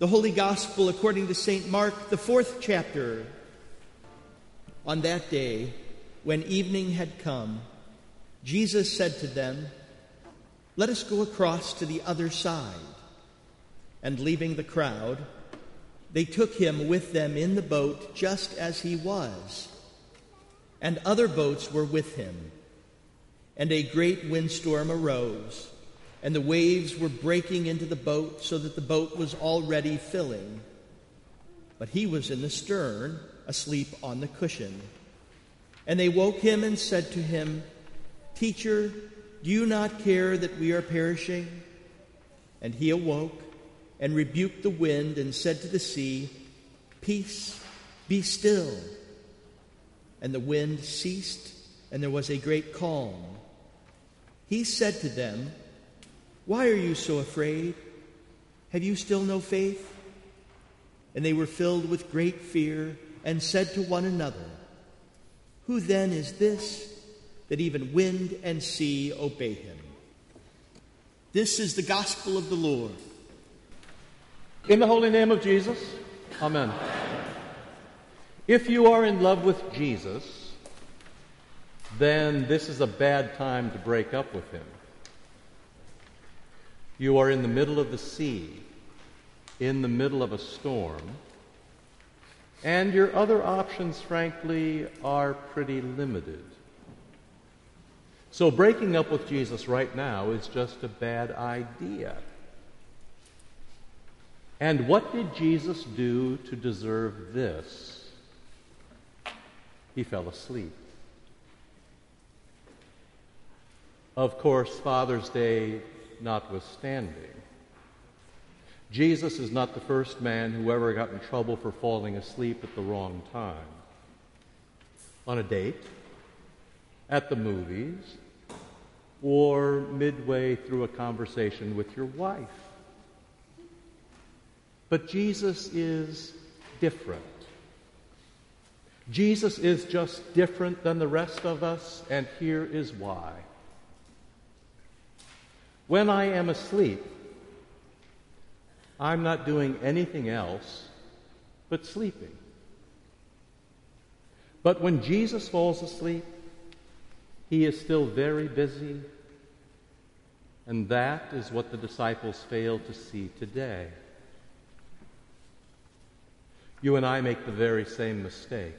The Holy Gospel according to St. Mark, the fourth chapter. On that day, when evening had come, Jesus said to them, Let us go across to the other side. And leaving the crowd, they took him with them in the boat just as he was. And other boats were with him. And a great windstorm arose and the waves were breaking into the boat so that the boat was already filling. But he was in the stern, asleep on the cushion. And they woke him and said to him, Teacher, do you not care that we are perishing? And he awoke and rebuked the wind and said to the sea, Peace, be still. And the wind ceased, and there was a great calm. He said to them, why are you so afraid? Have you still no faith? And they were filled with great fear and said to one another, Who then is this that even wind and sea obey him? This is the gospel of the Lord. In the holy name of Jesus, Amen. If you are in love with Jesus, then this is a bad time to break up with him. You are in the middle of the sea, in the middle of a storm, and your other options, frankly, are pretty limited. So breaking up with Jesus right now is just a bad idea. And what did Jesus do to deserve this? He fell asleep. Of course, Father's Day notwithstanding. Jesus is not the first man who ever got in trouble for falling asleep at the wrong time. On a date, at the movies, or midway through a conversation with your wife. But Jesus is different. Jesus is just different than the rest of us, and here is why. When I am asleep, I'm not doing anything else but sleeping. But when Jesus falls asleep, he is still very busy, and that is what the disciples fail to see today. You and I make the very same mistake.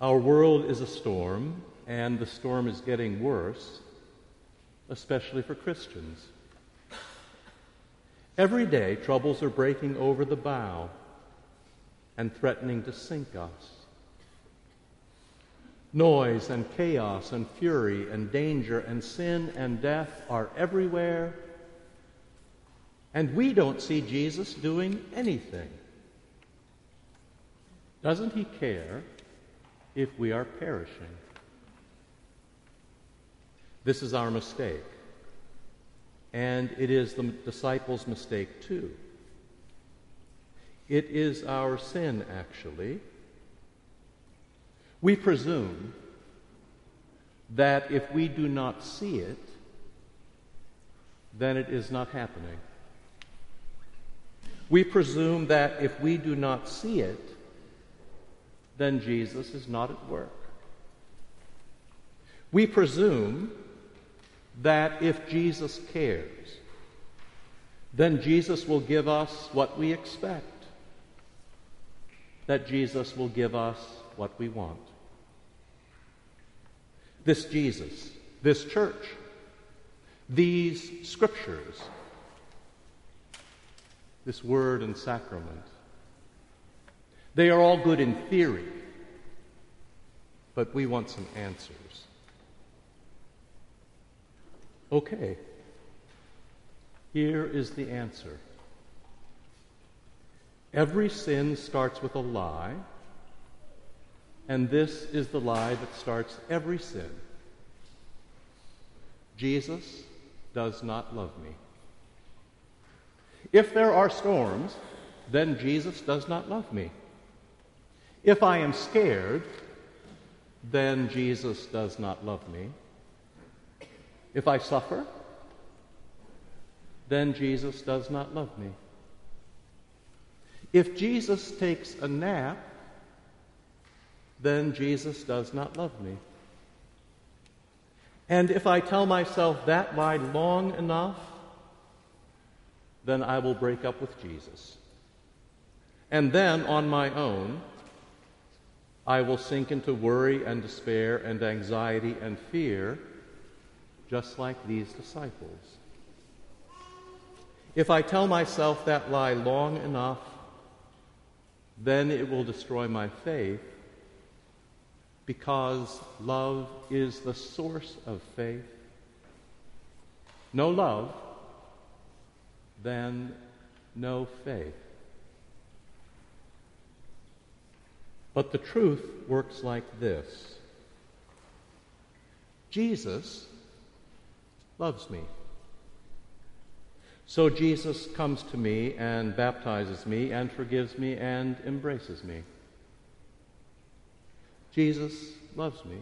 Our world is a storm, and the storm is getting worse especially for Christians. Every day, troubles are breaking over the bow and threatening to sink us. Noise and chaos and fury and danger and sin and death are everywhere, and we don't see Jesus doing anything. Doesn't he care if we are perishing? This is our mistake. And it is the disciples' mistake too. It is our sin, actually. We presume that if we do not see it, then it is not happening. We presume that if we do not see it, then Jesus is not at work. We presume that if Jesus cares, then Jesus will give us what we expect, that Jesus will give us what we want. This Jesus, this church, these scriptures, this word and sacrament, they are all good in theory, but we want some answers. Okay, here is the answer. Every sin starts with a lie, and this is the lie that starts every sin. Jesus does not love me. If there are storms, then Jesus does not love me. If I am scared, then Jesus does not love me. If I suffer, then Jesus does not love me. If Jesus takes a nap, then Jesus does not love me. And if I tell myself that lie long enough, then I will break up with Jesus. And then, on my own, I will sink into worry and despair and anxiety and fear, just like these disciples. If I tell myself that lie long enough, then it will destroy my faith because love is the source of faith. No love, then no faith. But the truth works like this Jesus loves me. So Jesus comes to me and baptizes me and forgives me and embraces me. Jesus loves me.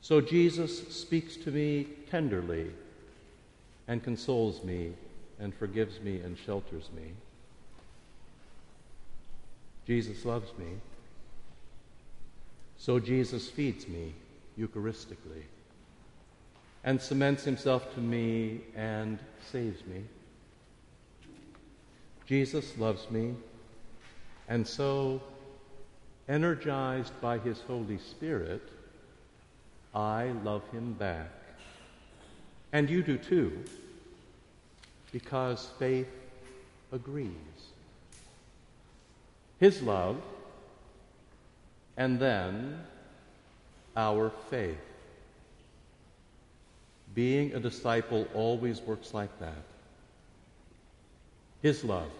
So Jesus speaks to me tenderly and consoles me and forgives me and shelters me. Jesus loves me. So Jesus feeds me Eucharistically and cements himself to me and saves me. Jesus loves me, and so energized by his Holy Spirit, I love him back. And you do too, because faith agrees. His love, and then our faith. Being a disciple always works like that. His love,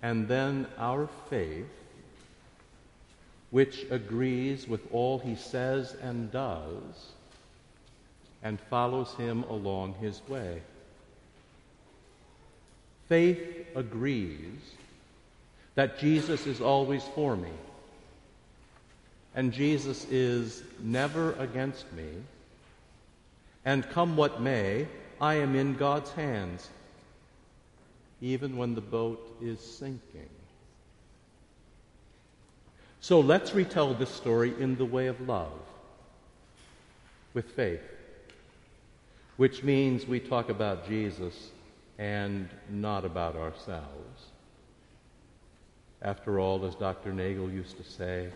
and then our faith which agrees with all he says and does and follows him along his way. Faith agrees that Jesus is always for me, and Jesus is never against me, and come what may, I am in God's hands, even when the boat is sinking. So let's retell this story in the way of love, with faith, which means we talk about Jesus and not about ourselves. After all, as Dr. Nagel used to say,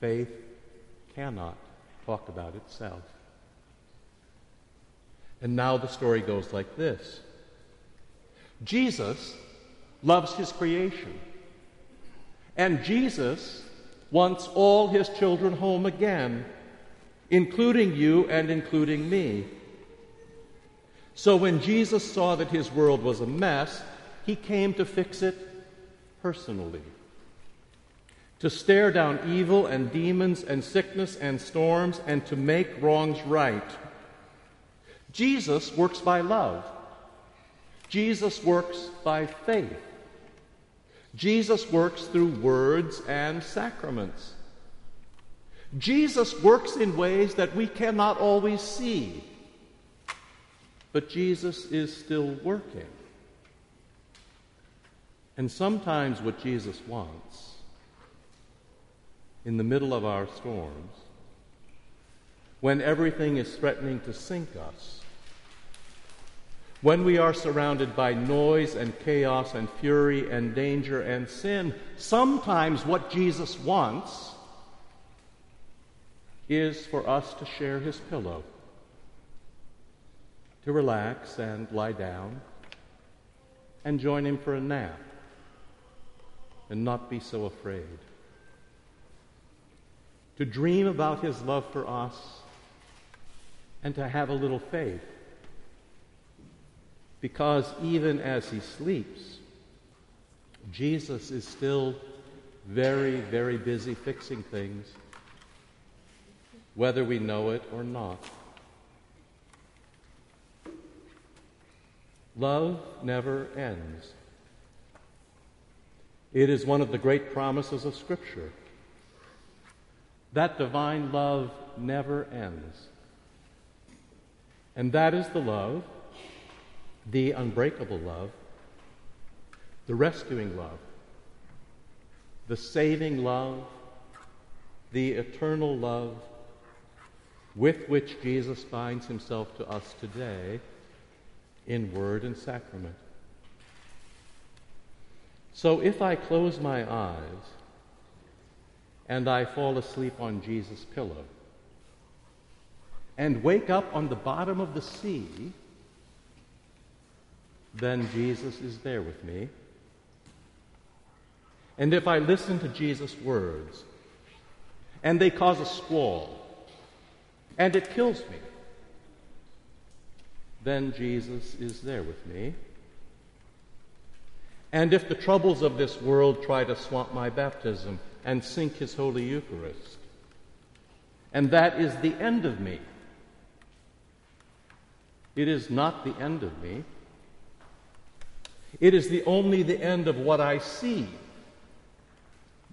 faith cannot talk about itself. And now the story goes like this Jesus loves his creation. And Jesus wants all his children home again, including you and including me. So when Jesus saw that his world was a mess, he came to fix it personally. To stare down evil and demons and sickness and storms and to make wrongs right. Jesus works by love. Jesus works by faith. Jesus works through words and sacraments. Jesus works in ways that we cannot always see, but Jesus is still working. And sometimes what Jesus wants in the middle of our storms, when everything is threatening to sink us, when we are surrounded by noise and chaos and fury and danger and sin, sometimes what Jesus wants is for us to share his pillow, to relax and lie down and join him for a nap and not be so afraid. To dream about his love for us and to have a little faith because even as he sleeps, Jesus is still very, very busy fixing things, whether we know it or not. Love never ends. It is one of the great promises of Scripture. That divine love never ends. And that is the love the unbreakable love the rescuing love, the saving love, the eternal love with which Jesus binds himself to us today in word and sacrament. So if I close my eyes and I fall asleep on Jesus' pillow and wake up on the bottom of the sea, then Jesus is there with me. And if I listen to Jesus' words and they cause a squall and it kills me, then Jesus is there with me. And if the troubles of this world try to swamp my baptism and sink his Holy Eucharist, and that is the end of me, it is not the end of me. It is the only the end of what I see,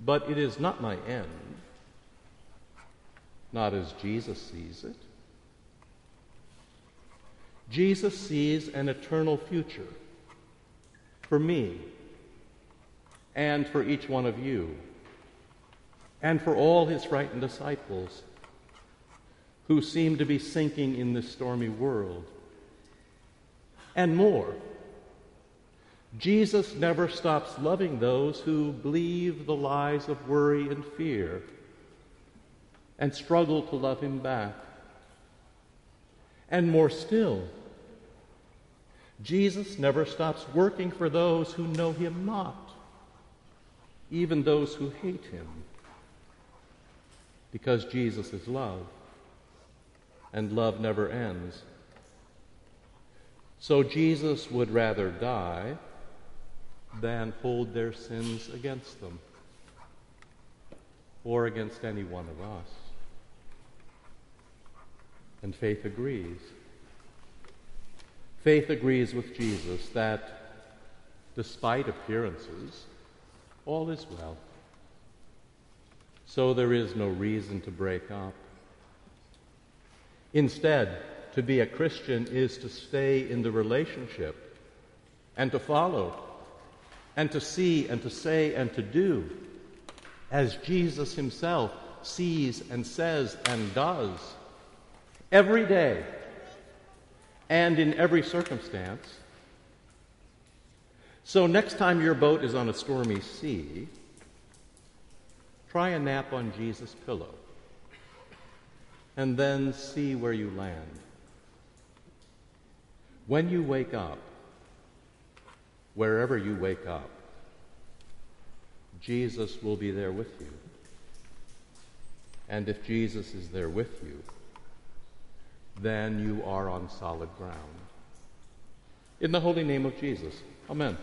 but it is not my end, not as Jesus sees it. Jesus sees an eternal future for me and for each one of you and for all his frightened disciples who seem to be sinking in this stormy world. And more, Jesus never stops loving those who believe the lies of worry and fear and struggle to love him back. And more still, Jesus never stops working for those who know him not, even those who hate him, because Jesus is love, and love never ends. So Jesus would rather die than hold their sins against them or against any one of us. And faith agrees. Faith agrees with Jesus that despite appearances, all is well. So there is no reason to break up. Instead, to be a Christian is to stay in the relationship and to follow and to see and to say and to do as Jesus himself sees and says and does every day and in every circumstance. So, next time your boat is on a stormy sea, try a nap on Jesus' pillow and then see where you land. When you wake up, wherever you wake up, Jesus will be there with you. And if Jesus is there with you, then you are on solid ground. In the holy name of Jesus. Amen.